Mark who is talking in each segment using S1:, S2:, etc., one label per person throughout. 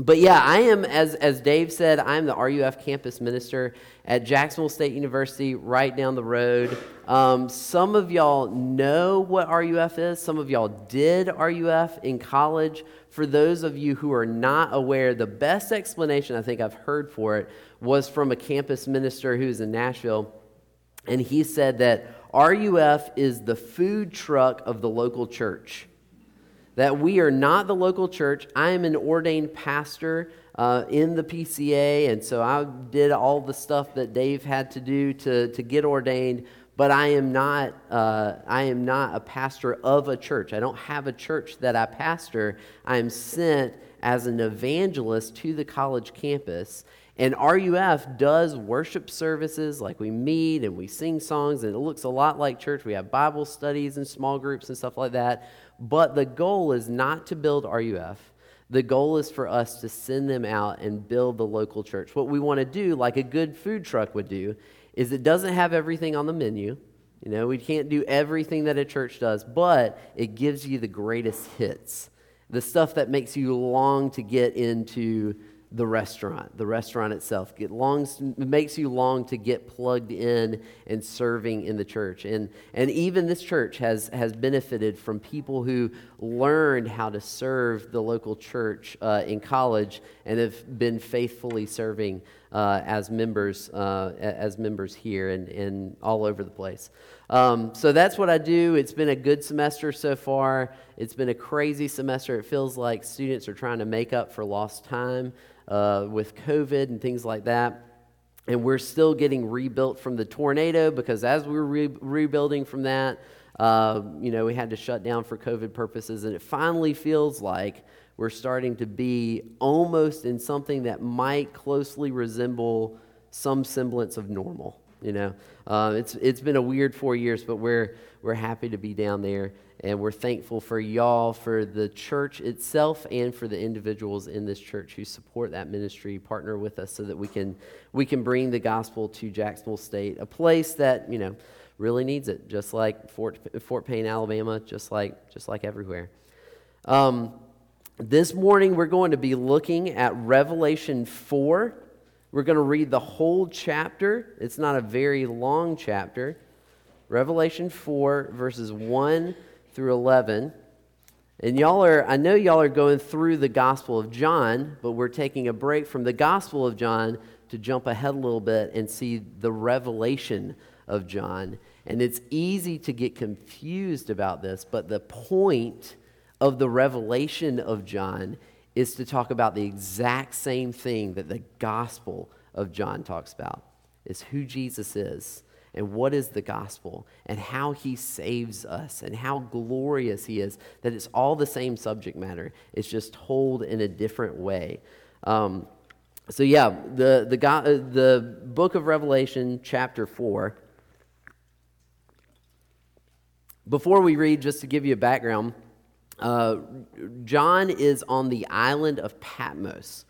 S1: but yeah, I am, as, as Dave said, I'm the RUF campus minister at Jacksonville State University, right down the road. Um, some of y'all know what RUF is, some of y'all did RUF in college. For those of you who are not aware, the best explanation I think I've heard for it was from a campus minister who's in Nashville. And he said that RUF is the food truck of the local church that we are not the local church. I am an ordained pastor uh, in the PCA, and so I did all the stuff that Dave had to do to, to get ordained. But I am not uh, I am not a pastor of a church. I don't have a church that I pastor. I am sent as an evangelist to the college campus. And RUF does worship services, like we meet and we sing songs, and it looks a lot like church. We have Bible studies and small groups and stuff like that. But the goal is not to build RUF. The goal is for us to send them out and build the local church. What we want to do, like a good food truck would do, is it doesn't have everything on the menu. You know, we can't do everything that a church does, but it gives you the greatest hits. The stuff that makes you long to get into the restaurant, the restaurant itself. It longs, makes you long to get plugged in and serving in the church. And, and even this church has, has benefited from people who learned how to serve the local church uh, in college and have been faithfully serving uh, as members uh, as members here and, and all over the place. Um, so that's what I do. It's been a good semester so far. It's been a crazy semester. It feels like students are trying to make up for lost time uh, with COVID and things like that. And we're still getting rebuilt from the tornado because as we were re- rebuilding from that, uh, you know, we had to shut down for COVID purposes. And it finally feels like we're starting to be almost in something that might closely resemble some semblance of normal. You know, uh, it's, it's been a weird four years, but we're, we're happy to be down there. And we're thankful for y'all, for the church itself, and for the individuals in this church who support that ministry, partner with us so that we can, we can bring the gospel to Jacksonville State, a place that, you know, really needs it, just like Fort, Fort Payne, Alabama, just like, just like everywhere. Um, this morning, we're going to be looking at Revelation 4. We're going to read the whole chapter. It's not a very long chapter. Revelation 4, verses 1 through 11. And y'all are, I know y'all are going through the Gospel of John, but we're taking a break from the Gospel of John to jump ahead a little bit and see the revelation of John. And it's easy to get confused about this, but the point of the revelation of John is to talk about the exact same thing that the Gospel of John talks about is who Jesus is and what is the gospel and how he saves us and how glorious he is that it's all the same subject matter. It's just told in a different way. Um, so yeah the, the, God, uh, the book of revelation chapter 4 before we read just to give you a background uh, john is on the island of patmos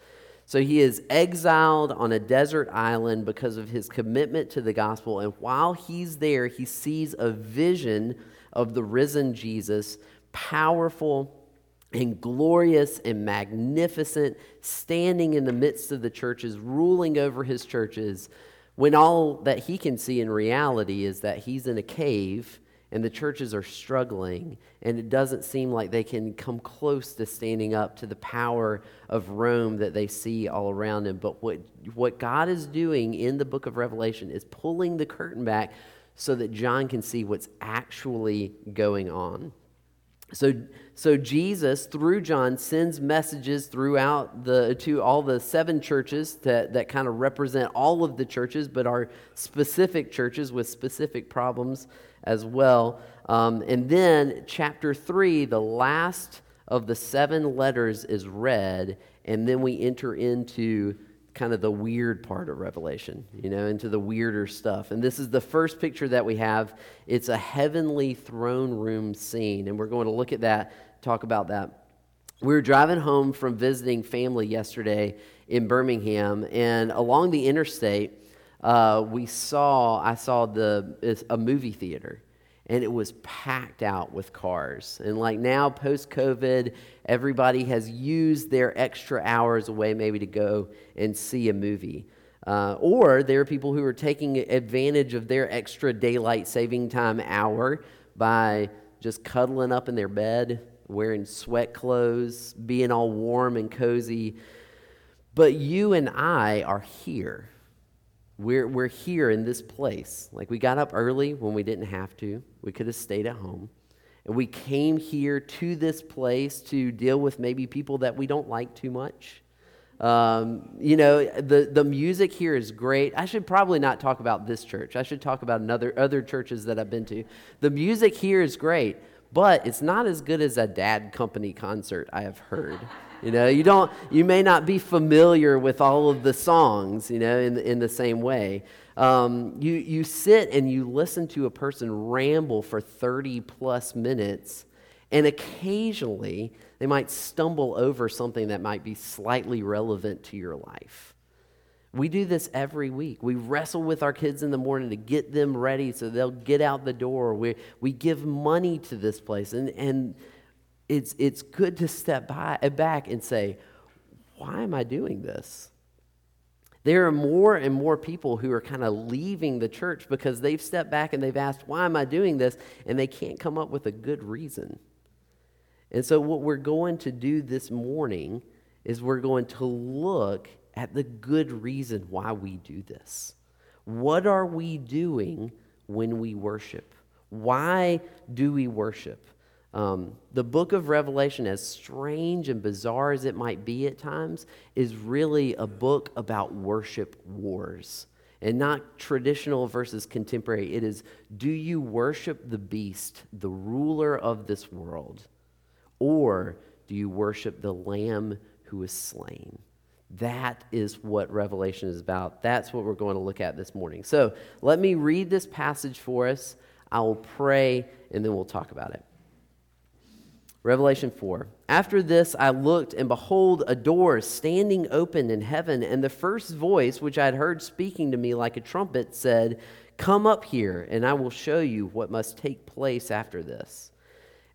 S1: so he is exiled on a desert island because of his commitment to the gospel. And while he's there, he sees a vision of the risen Jesus, powerful and glorious and magnificent, standing in the midst of the churches, ruling over his churches, when all that he can see in reality is that he's in a cave and the churches are struggling, and it doesn't seem like they can come close to standing up to the power of Rome that they see all around them. But what, what God is doing in the book of Revelation is pulling the curtain back so that John can see what's actually going on. So, so Jesus, through John, sends messages throughout the to all the seven churches that, that kind of represent all of the churches, but are specific churches with specific problems as well. Um, and then chapter three, the last of the seven letters is read, and then we enter into kind of the weird part of Revelation, you know, into the weirder stuff. And this is the first picture that we have. It's a heavenly throne room scene, and we're going to look at that, talk about that. We were driving home from visiting family yesterday in Birmingham, and along the interstate, uh, we saw, I saw the, a movie theater. And it was packed out with cars. And like now, post COVID, everybody has used their extra hours away maybe to go and see a movie. Uh, or there are people who are taking advantage of their extra daylight saving time hour by just cuddling up in their bed, wearing sweat clothes, being all warm and cozy. But you and I are here. We're, we're here in this place. Like we got up early when we didn't have to, we could have stayed at home. And we came here to this place to deal with maybe people that we don't like too much. Um, you know, the, the music here is great. I should probably not talk about this church. I should talk about another, other churches that I've been to. The music here is great, but it's not as good as a dad company concert I have heard. You know, you don't, you may not be familiar with all of the songs, you know, in, in the same way. Um, you, you sit and you listen to a person ramble for 30 plus minutes, and occasionally they might stumble over something that might be slightly relevant to your life. We do this every week. We wrestle with our kids in the morning to get them ready so they'll get out the door. We, we give money to this place. And, and it's, it's good to step by, uh, back and say, why am I doing this? There are more and more people who are kind of leaving the church because they've stepped back and they've asked, why am I doing this? And they can't come up with a good reason. And so, what we're going to do this morning is we're going to look at the good reason why we do this. What are we doing when we worship? Why do we worship? Um, the book of Revelation, as strange and bizarre as it might be at times, is really a book about worship wars and not traditional versus contemporary. It is do you worship the beast, the ruler of this world, or do you worship the lamb who was slain? That is what Revelation is about. That's what we're going to look at this morning. So let me read this passage for us. I will pray, and then we'll talk about it. Revelation 4. After this, I looked, and behold, a door standing open in heaven. And the first voice, which I had heard speaking to me like a trumpet, said, Come up here, and I will show you what must take place after this.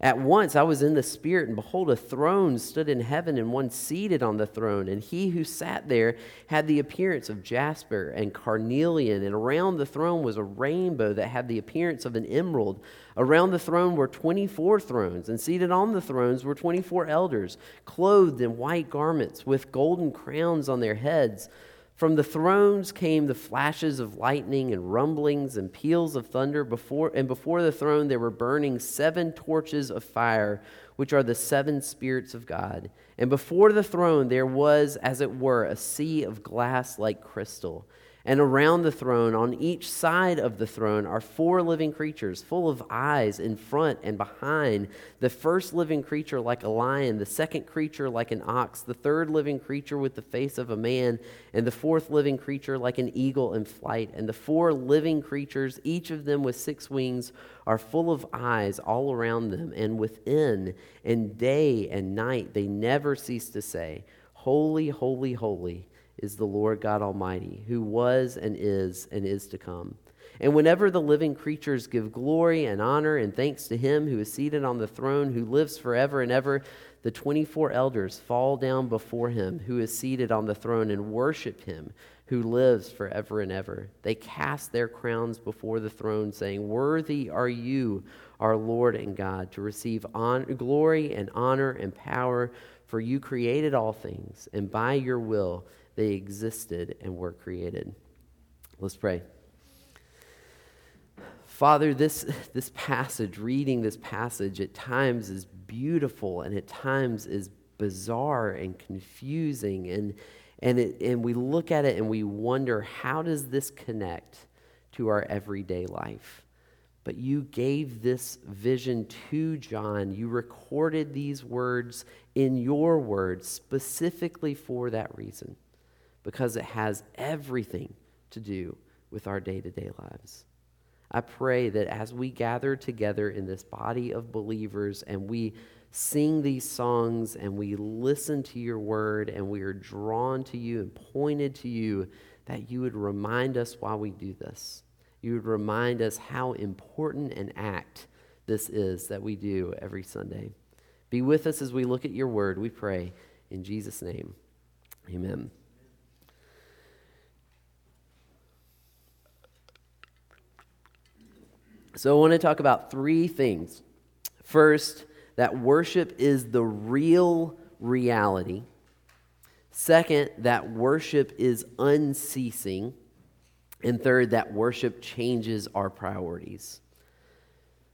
S1: At once I was in the Spirit, and behold, a throne stood in heaven, and one seated on the throne. And he who sat there had the appearance of jasper and carnelian, and around the throne was a rainbow that had the appearance of an emerald. Around the throne were 24 thrones, and seated on the thrones were 24 elders, clothed in white garments, with golden crowns on their heads. From the thrones came the flashes of lightning and rumblings and peals of thunder. Before, and before the throne there were burning seven torches of fire, which are the seven spirits of God. And before the throne there was, as it were, a sea of glass like crystal. And around the throne, on each side of the throne, are four living creatures, full of eyes in front and behind. The first living creature like a lion, the second creature like an ox, the third living creature with the face of a man, and the fourth living creature like an eagle in flight. And the four living creatures, each of them with six wings, are full of eyes all around them and within. And day and night they never cease to say, Holy, holy, holy is the Lord God Almighty, who was and is and is to come. And whenever the living creatures give glory and honor and thanks to him who is seated on the throne, who lives forever and ever, the 24 elders fall down before him who is seated on the throne and worship him who lives forever and ever. They cast their crowns before the throne, saying, Worthy are you, our Lord and God, to receive honor, glory and honor and power, for you created all things, and by your will they existed and were created. Let's pray. Father, this, this passage, reading this passage, at times is beautiful and at times is bizarre and confusing. And, and, it, and we look at it and we wonder how does this connect to our everyday life? But you gave this vision to John. You recorded these words in your words specifically for that reason because it has everything to do with our day to day lives. I pray that as we gather together in this body of believers and we sing these songs and we listen to your word and we are drawn to you and pointed to you, that you would remind us why we do this You would remind us how important an act this is that we do every Sunday. Be with us as we look at your word, we pray. In Jesus' name, amen. So, I want to talk about three things. First, that worship is the real reality. Second, that worship is unceasing. And third, that worship changes our priorities.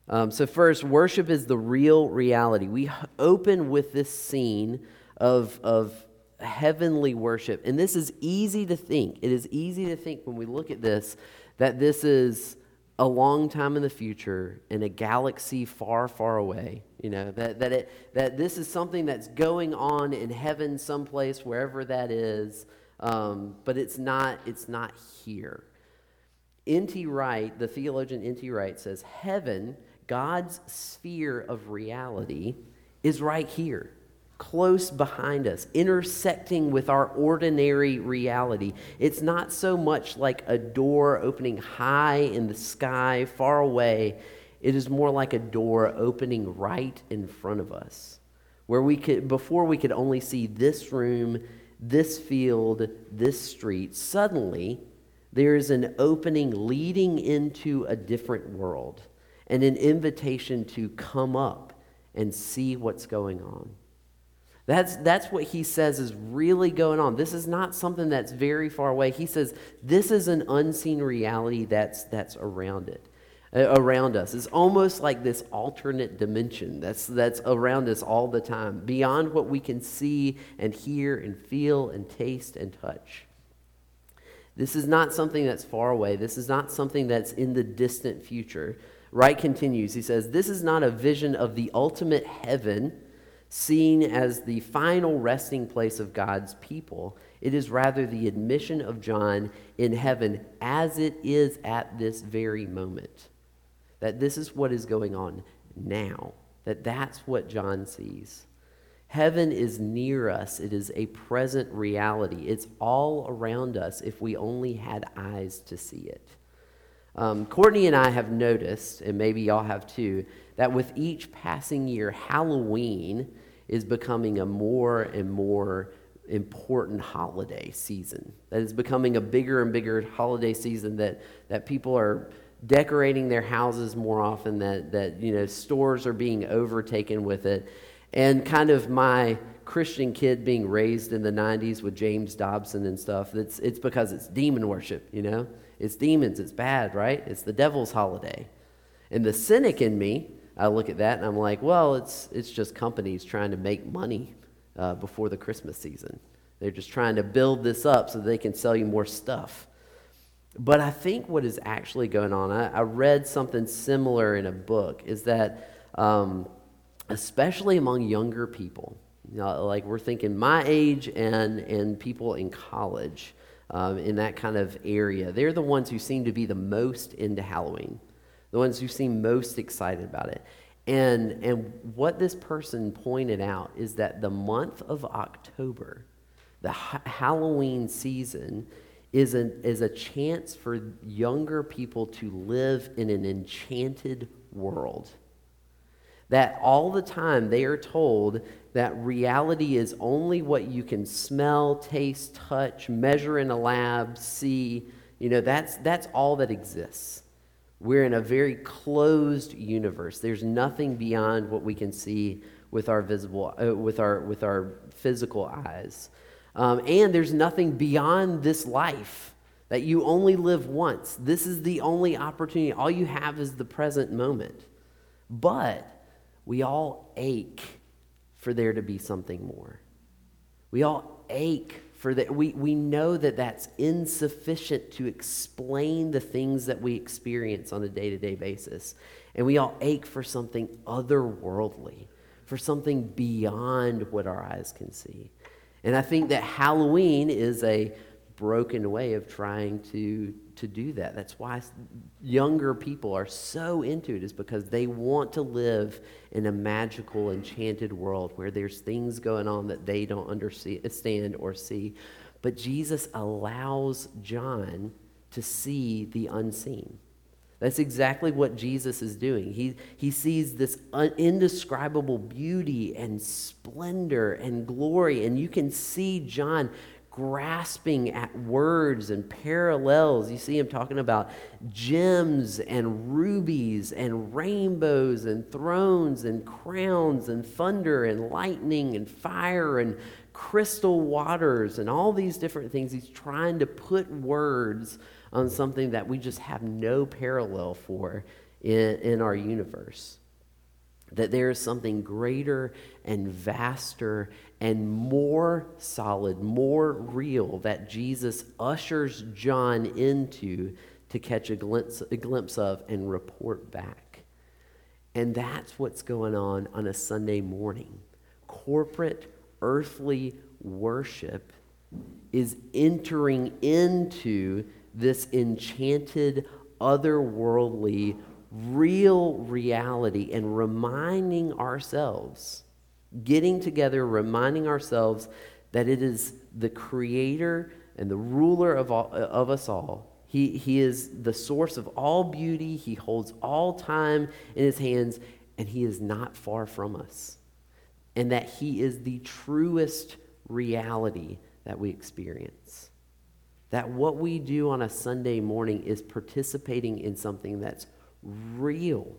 S1: Um, so, first, worship is the real reality. We open with this scene of, of heavenly worship. And this is easy to think. It is easy to think when we look at this that this is a long time in the future in a galaxy far, far away. You know, that, that, it, that this is something that's going on in heaven someplace, wherever that is, um, but it's not, it's not here. N.T. Wright, the theologian N.T. Wright, says heaven, God's sphere of reality, is right here close behind us, intersecting with our ordinary reality. It's not so much like a door opening high in the sky, far away. It is more like a door opening right in front of us, where we could, before we could only see this room, this field, this street. Suddenly, there is an opening leading into a different world and an invitation to come up and see what's going on. That's, that's what he says is really going on. This is not something that's very far away. He says this is an unseen reality that's, that's around it, uh, around us. It's almost like this alternate dimension that's, that's around us all the time, beyond what we can see and hear and feel and taste and touch. This is not something that's far away. This is not something that's in the distant future. Wright continues. He says, This is not a vision of the ultimate heaven seen as the final resting place of God's people. It is rather the admission of John in heaven as it is at this very moment. That this is what is going on now. That that's what John sees. Heaven is near us. It is a present reality. It's all around us if we only had eyes to see it. Um, Courtney and I have noticed, and maybe y'all have too, that with each passing year, Halloween is becoming a more and more important holiday season. That is becoming a bigger and bigger holiday season that, that people are decorating their houses more often, that, that you know, stores are being overtaken with it. And kind of my Christian kid being raised in the 90s with James Dobson and stuff, it's, it's because it's demon worship, you know? It's demons, it's bad, right? It's the devil's holiday. And the cynic in me I look at that and I'm like, well, it's, it's just companies trying to make money uh, before the Christmas season. They're just trying to build this up so they can sell you more stuff. But I think what is actually going on, I, I read something similar in a book, is that um, especially among younger people, you know, like we're thinking my age and, and people in college um, in that kind of area, they're the ones who seem to be the most into Halloween the ones who seem most excited about it. And, and what this person pointed out is that the month of October, the ha- Halloween season, is, an, is a chance for younger people to live in an enchanted world. That all the time they are told that reality is only what you can smell, taste, touch, measure in a lab, see. You know, that's, that's all that exists. We're in a very closed universe. There's nothing beyond what we can see with our visible, uh, with our with our physical eyes, um, and there's nothing beyond this life that you only live once. This is the only opportunity. All you have is the present moment. But we all ache for there to be something more. We all ache for that we, we know that that's insufficient to explain the things that we experience on a day-to-day basis. And we all ache for something otherworldly for something beyond what our eyes can see. And i think that halloween is a broken way of trying to to do that. That's why younger people are so into it is because they want to live in a magical enchanted world where there's things going on that they don't understand or see. But jesus allows john to see the unseen. That's exactly what Jesus is doing. He, he sees this indescribable beauty and splendor and glory, and you can see John grasping at words and parallels. You see him talking about gems and rubies and rainbows and thrones and crowns and thunder and lightning and fire and crystal waters and all these different things. He's trying to put words on something that we just have no parallel for in, in our universe. That there is something greater and vaster and more solid, more real that Jesus ushers John into to catch a glimpse, a glimpse of and report back. And that's what's going on on a Sunday morning. Corporate, earthly worship is entering into this enchanted, otherworldly, real reality and reminding ourselves, getting together, reminding ourselves that it is the creator and the ruler of, all, of us all. He, he is the source of all beauty. He holds all time in his hands, and he is not far from us. And that he is the truest reality that we experience that what we do on a Sunday morning is participating in something that's real,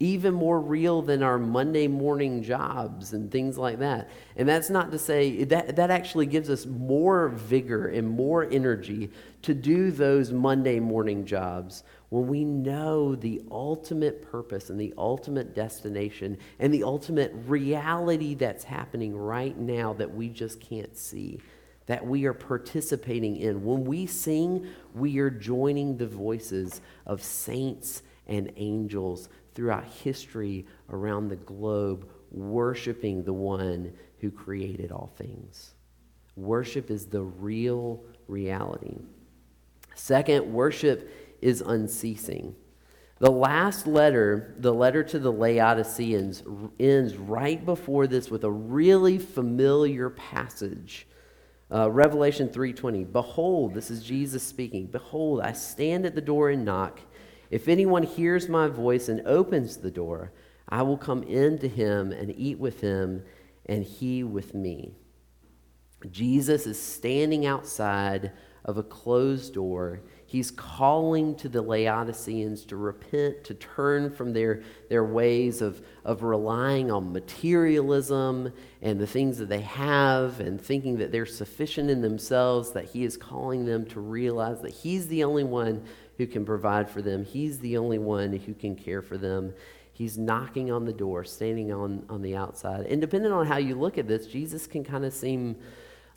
S1: even more real than our Monday morning jobs and things like that. And that's not to say that that actually gives us more vigor and more energy to do those Monday morning jobs when we know the ultimate purpose and the ultimate destination and the ultimate reality that's happening right now that we just can't see that we are participating in. When we sing, we are joining the voices of saints and angels throughout history around the globe, worshiping the one who created all things. Worship is the real reality. Second, worship is unceasing. The last letter, the letter to the Laodiceans, ends right before this with a really familiar passage uh, Revelation 3:20. Behold, this is Jesus speaking. Behold, I stand at the door and knock. If anyone hears my voice and opens the door, I will come in to him and eat with him, and he with me. Jesus is standing outside of a closed door He's calling to the Laodiceans to repent, to turn from their, their ways of, of relying on materialism and the things that they have and thinking that they're sufficient in themselves, that he is calling them to realize that he's the only one who can provide for them, he's the only one who can care for them. He's knocking on the door, standing on, on the outside. And depending on how you look at this, Jesus can kind of seem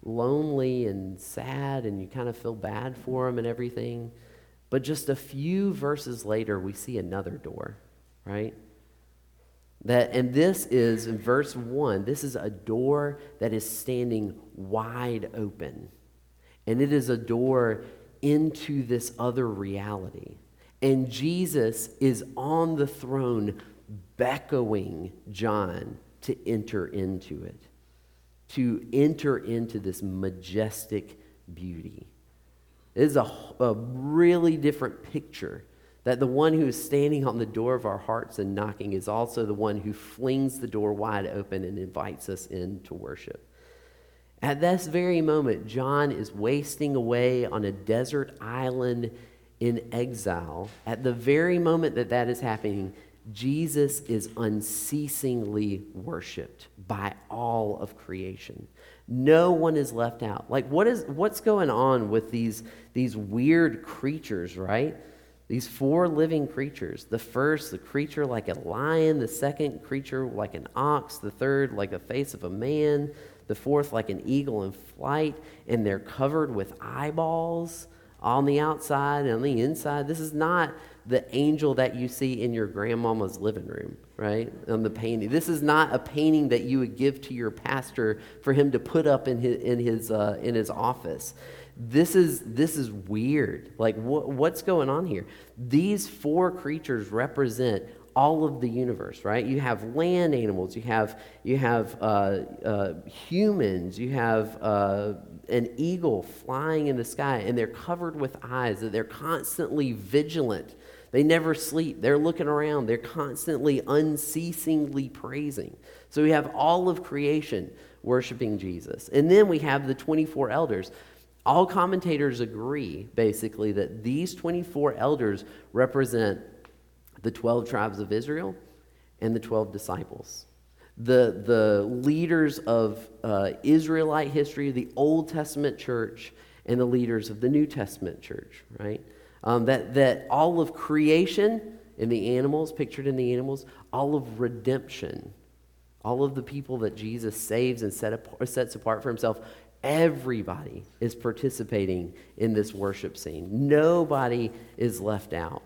S1: lonely and sad and you kind of feel bad for him and everything. But just a few verses later, we see another door, right? That, and this is, in verse 1, this is a door that is standing wide open. And it is a door into this other reality. And Jesus is on the throne beckoning John to enter into it to enter into this majestic beauty. It is a, a really different picture that the one who is standing on the door of our hearts and knocking is also the one who flings the door wide open and invites us in to worship. At this very moment, John is wasting away on a desert island in exile. At the very moment that that is happening, Jesus is unceasingly worshiped by all of creation. No one is left out. Like what is what's going on with these these weird creatures, right? These four living creatures. The first, the creature like a lion, the second creature like an ox, the third like the face of a man, the fourth like an eagle in flight, and they're covered with eyeballs on the outside and on the inside. This is not the angel that you see in your grandmama's living room, right? On the painting. This is not a painting that you would give to your pastor for him to put up in his, in his, uh, in his office. This is, this is weird. Like, wh- what's going on here? These four creatures represent all of the universe, right? You have land animals, you have, you have uh, uh, humans, you have uh, an eagle flying in the sky, and they're covered with eyes, that they're constantly vigilant They never sleep. They're looking around. They're constantly, unceasingly praising. So we have all of creation worshiping Jesus. And then we have the 24 elders. All commentators agree, basically, that these 24 elders represent the 12 tribes of Israel and the 12 disciples. The, the leaders of uh, Israelite history, the Old Testament church, and the leaders of the New Testament church, right? Um, that, that all of creation in the animals, pictured in the animals, all of redemption, all of the people that Jesus saves and set apart, sets apart for himself, everybody is participating in this worship scene. Nobody is left out.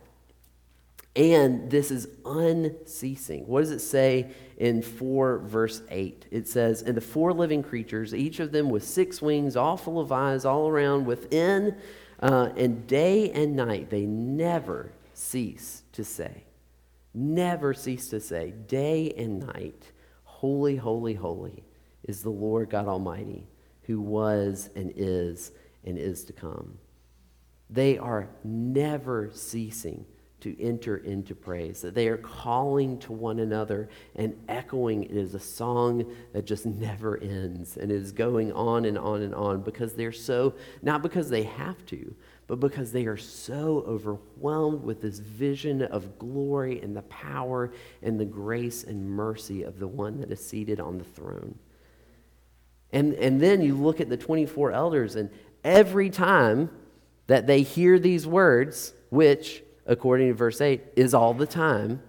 S1: And this is unceasing. What does it say in 4 verse 8? It says, And the four living creatures, each of them with six wings, all full of eyes all around within, uh, and day and night, they never cease to say, never cease to say, day and night, Holy, holy, holy is the Lord God Almighty, who was and is and is to come. They are never ceasing to enter into praise, that they are calling to one another and echoing it is a song that just never ends and is going on and on and on because they're so, not because they have to, but because they are so overwhelmed with this vision of glory and the power and the grace and mercy of the one that is seated on the throne. And, and then you look at the 24 elders, and every time that they hear these words, which, according to verse 8, is all the time,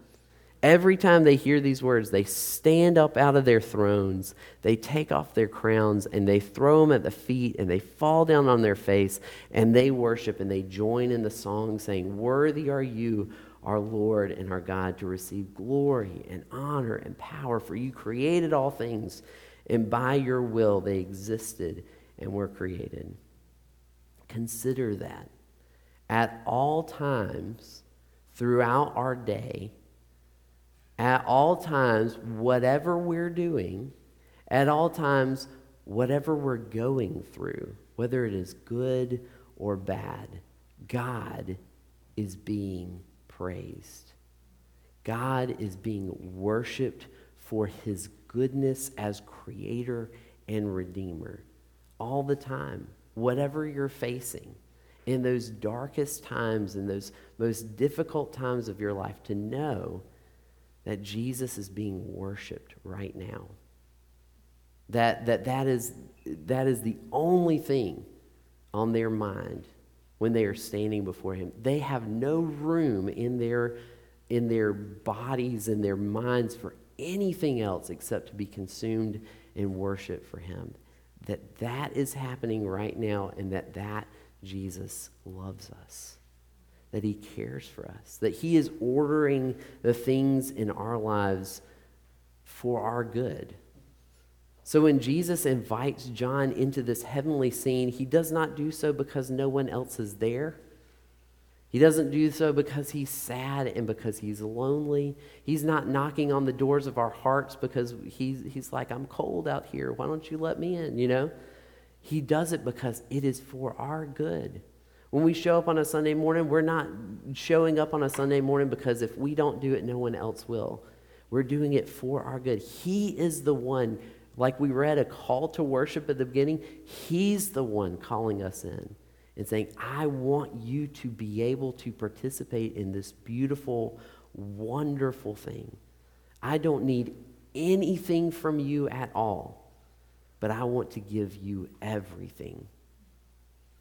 S1: Every time they hear these words, they stand up out of their thrones, they take off their crowns, and they throw them at the feet, and they fall down on their face, and they worship, and they join in the song, saying, Worthy are you, our Lord and our God, to receive glory and honor and power, for you created all things, and by your will they existed and were created. Consider that. At all times throughout our day, at all times, whatever we're doing, at all times, whatever we're going through, whether it is good or bad, God is being praised. God is being worshiped for his goodness as creator and redeemer all the time, whatever you're facing. In those darkest times, in those most difficult times of your life, to know that Jesus is being worshiped right now. That, that, that, is, that is the only thing on their mind when they are standing before him. They have no room in their, in their bodies and their minds for anything else except to be consumed in worship for him. That that is happening right now and that that Jesus loves us that He cares for us, that He is ordering the things in our lives for our good. So when Jesus invites John into this heavenly scene, He does not do so because no one else is there. He doesn't do so because he's sad and because he's lonely. He's not knocking on the doors of our hearts because he's, he's like, I'm cold out here. Why don't you let me in? You know? He does it because it is for our good. When we show up on a Sunday morning, we're not showing up on a Sunday morning because if we don't do it, no one else will. We're doing it for our good. He is the one, like we read a call to worship at the beginning, He's the one calling us in and saying, I want you to be able to participate in this beautiful, wonderful thing. I don't need anything from you at all, but I want to give you everything.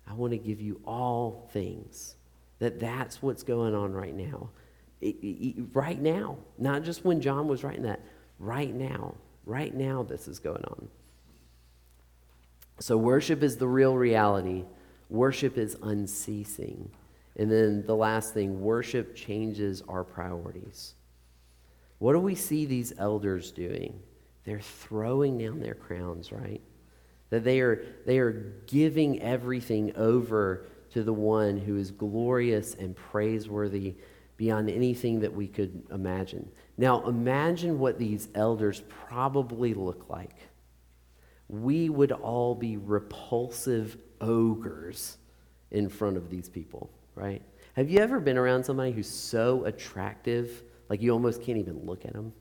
S1: I want to give you all things. That that's what's going on right now. It, it, right now. Not just when John was writing that. Right now. Right now, this is going on. So, worship is the real reality. Worship is unceasing. And then the last thing worship changes our priorities. What do we see these elders doing? They're throwing down their crowns, right? That they are, they are giving everything over to the one who is glorious and praiseworthy beyond anything that we could imagine. Now, imagine what these elders probably look like. We would all be repulsive ogres in front of these people, right? Have you ever been around somebody who's so attractive, like you almost can't even look at them?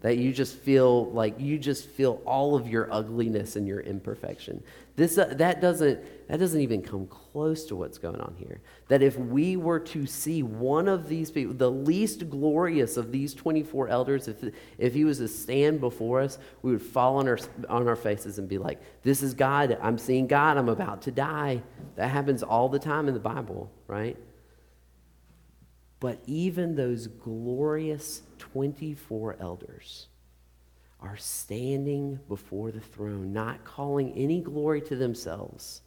S1: That you just feel like you just feel all of your ugliness and your imperfection. This uh, that doesn't that doesn't even come close to what's going on here. That if we were to see one of these people the least glorious of these 24 elders if if he was to stand before us we would fall on our on our faces and be like this is god. I'm seeing god. I'm about to die. That happens all the time in the bible right but even those glorious 24 elders are standing before the throne, not calling any glory to themselves,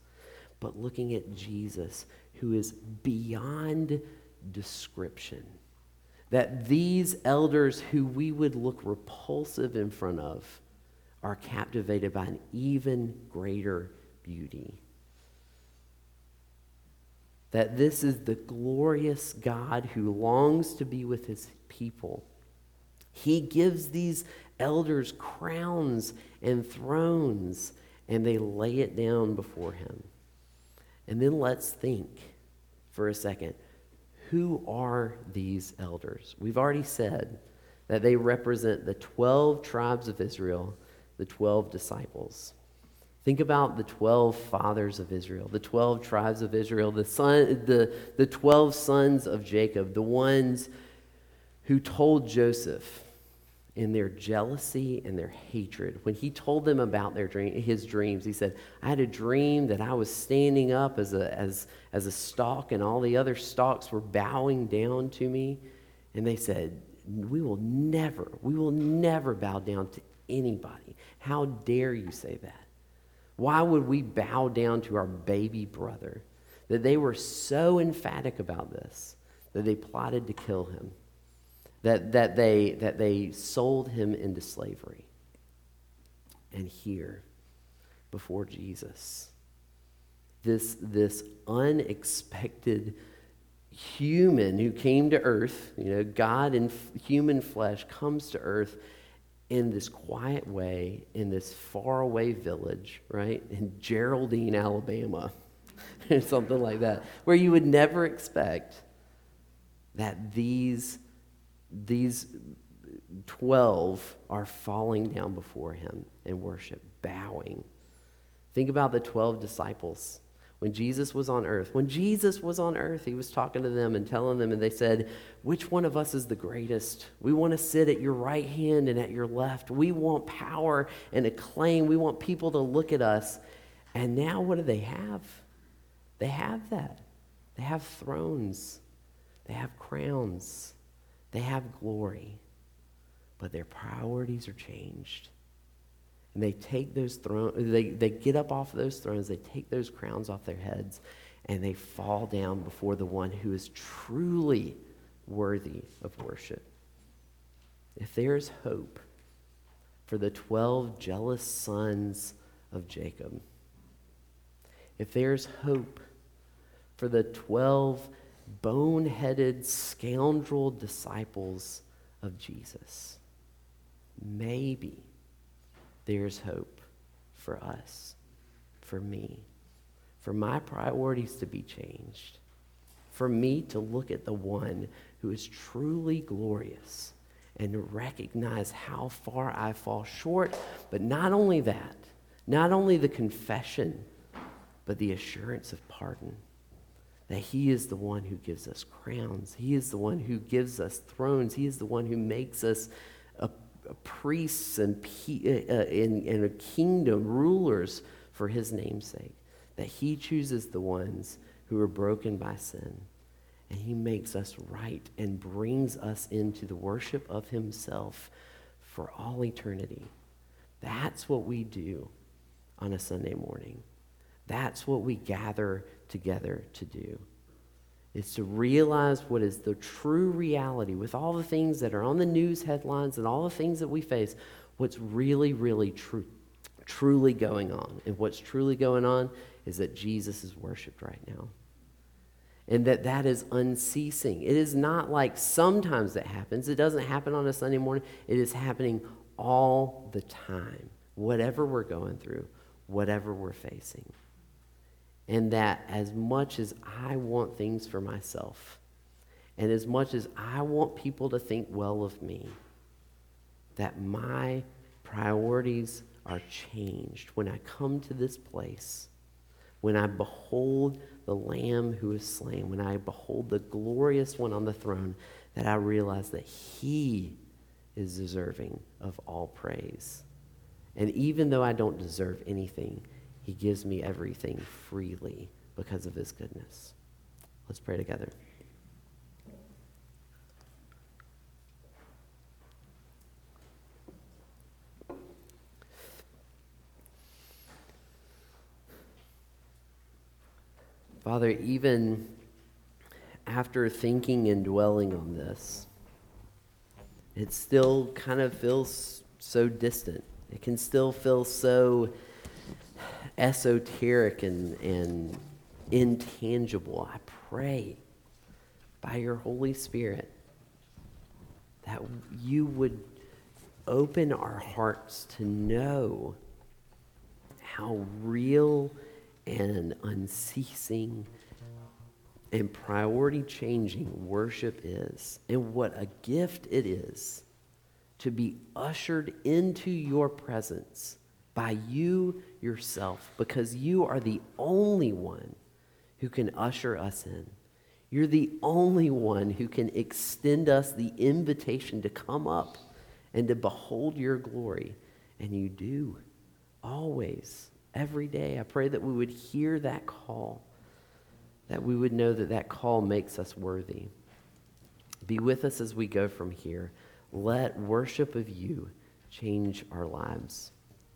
S1: but looking at Jesus, who is beyond description. That these elders who we would look repulsive in front of are captivated by an even greater beauty that this is the glorious God who longs to be with his people. He gives these elders crowns and thrones, and they lay it down before him. And then let's think for a second who are these elders? We've already said that they represent the 12 tribes of Israel, the 12 disciples. Think about the 12 fathers of Israel, the 12 tribes of Israel, the, son, the, the 12 sons of Jacob, the ones who told Joseph in their jealousy and their hatred. When he told them about their dream, his dreams, he said, I had a dream that I was standing up as a, as, as a stalk, and all the other stalks were bowing down to me. And they said, We will never, we will never bow down to anybody. How dare you say that? Why would we bow down to our baby brother? That they were so emphatic about this that they plotted to kill him, that, that, they, that they sold him into slavery. And here, before Jesus, this, this unexpected human who came to earth, you know, God in human flesh comes to earth in this quiet way in this faraway village, right? In Geraldine, Alabama, or something like that, where you would never expect that these, these 12 are falling down before him in worship, bowing. Think about the 12 disciples when Jesus was on earth. When Jesus was on earth, he was talking to them and telling them, and they said, Which one of us is the greatest? We want to sit at your right hand and at your left. We want power and acclaim. We want people to look at us. And now, what do they have? They have that. They have thrones, they have crowns, they have glory. But their priorities are changed. And they take those thrones, they, they get up off those thrones, they take those crowns off their heads, and they fall down before the one who is truly worthy of worship. If there's hope for the 12 jealous sons of Jacob, if there's hope for the 12 boneheaded scoundrel disciples of Jesus, maybe there's hope for us, for me, for my priorities to be changed, for me to look at the one who is truly glorious and recognize how far I fall short. But not only that, not only the confession, but the assurance of pardon. That He is the one who gives us crowns. He is the one who gives us thrones. He is the one who makes us priests and, uh, uh, in, in a kingdom, rulers for his namesake. That he chooses the ones who are broken by sin. And he makes us right and brings us into the worship of himself for all eternity. That's what we do on a Sunday morning. That's what we gather together to do is to realize what is the true reality with all the things that are on the news headlines and all the things that we face, what's really, really true, truly going on. And what's truly going on is that Jesus is worshiped right now. And that that is unceasing. It is not like sometimes it happens. It doesn't happen on a Sunday morning. It is happening all the time. Whatever we're going through, whatever we're facing and that as much as I want things for myself, And as much as I want people to think well of me, that my priorities are changed when I come to this place, when I behold the Lamb who is slain, when I behold the glorious one on the throne, that I realize that He is deserving of all praise. And even though I don't deserve anything, He gives me everything freely because of His goodness. Let's pray together. Father, even after thinking and dwelling on this, it still kind of feels so distant. It can still feel so esoteric and, and intangible. I pray by your Holy Spirit that you would open our hearts to know how real and unceasing and priority changing worship is, and what a gift it is to be ushered into your presence by you yourself, because you are the only one who can usher us in. You're the only one who can extend us the invitation to come up and to behold your glory. And you do, always every day. I pray that we would hear that call, that we would know that that call makes us worthy. Be with us as we go from here. Let worship of you change our lives.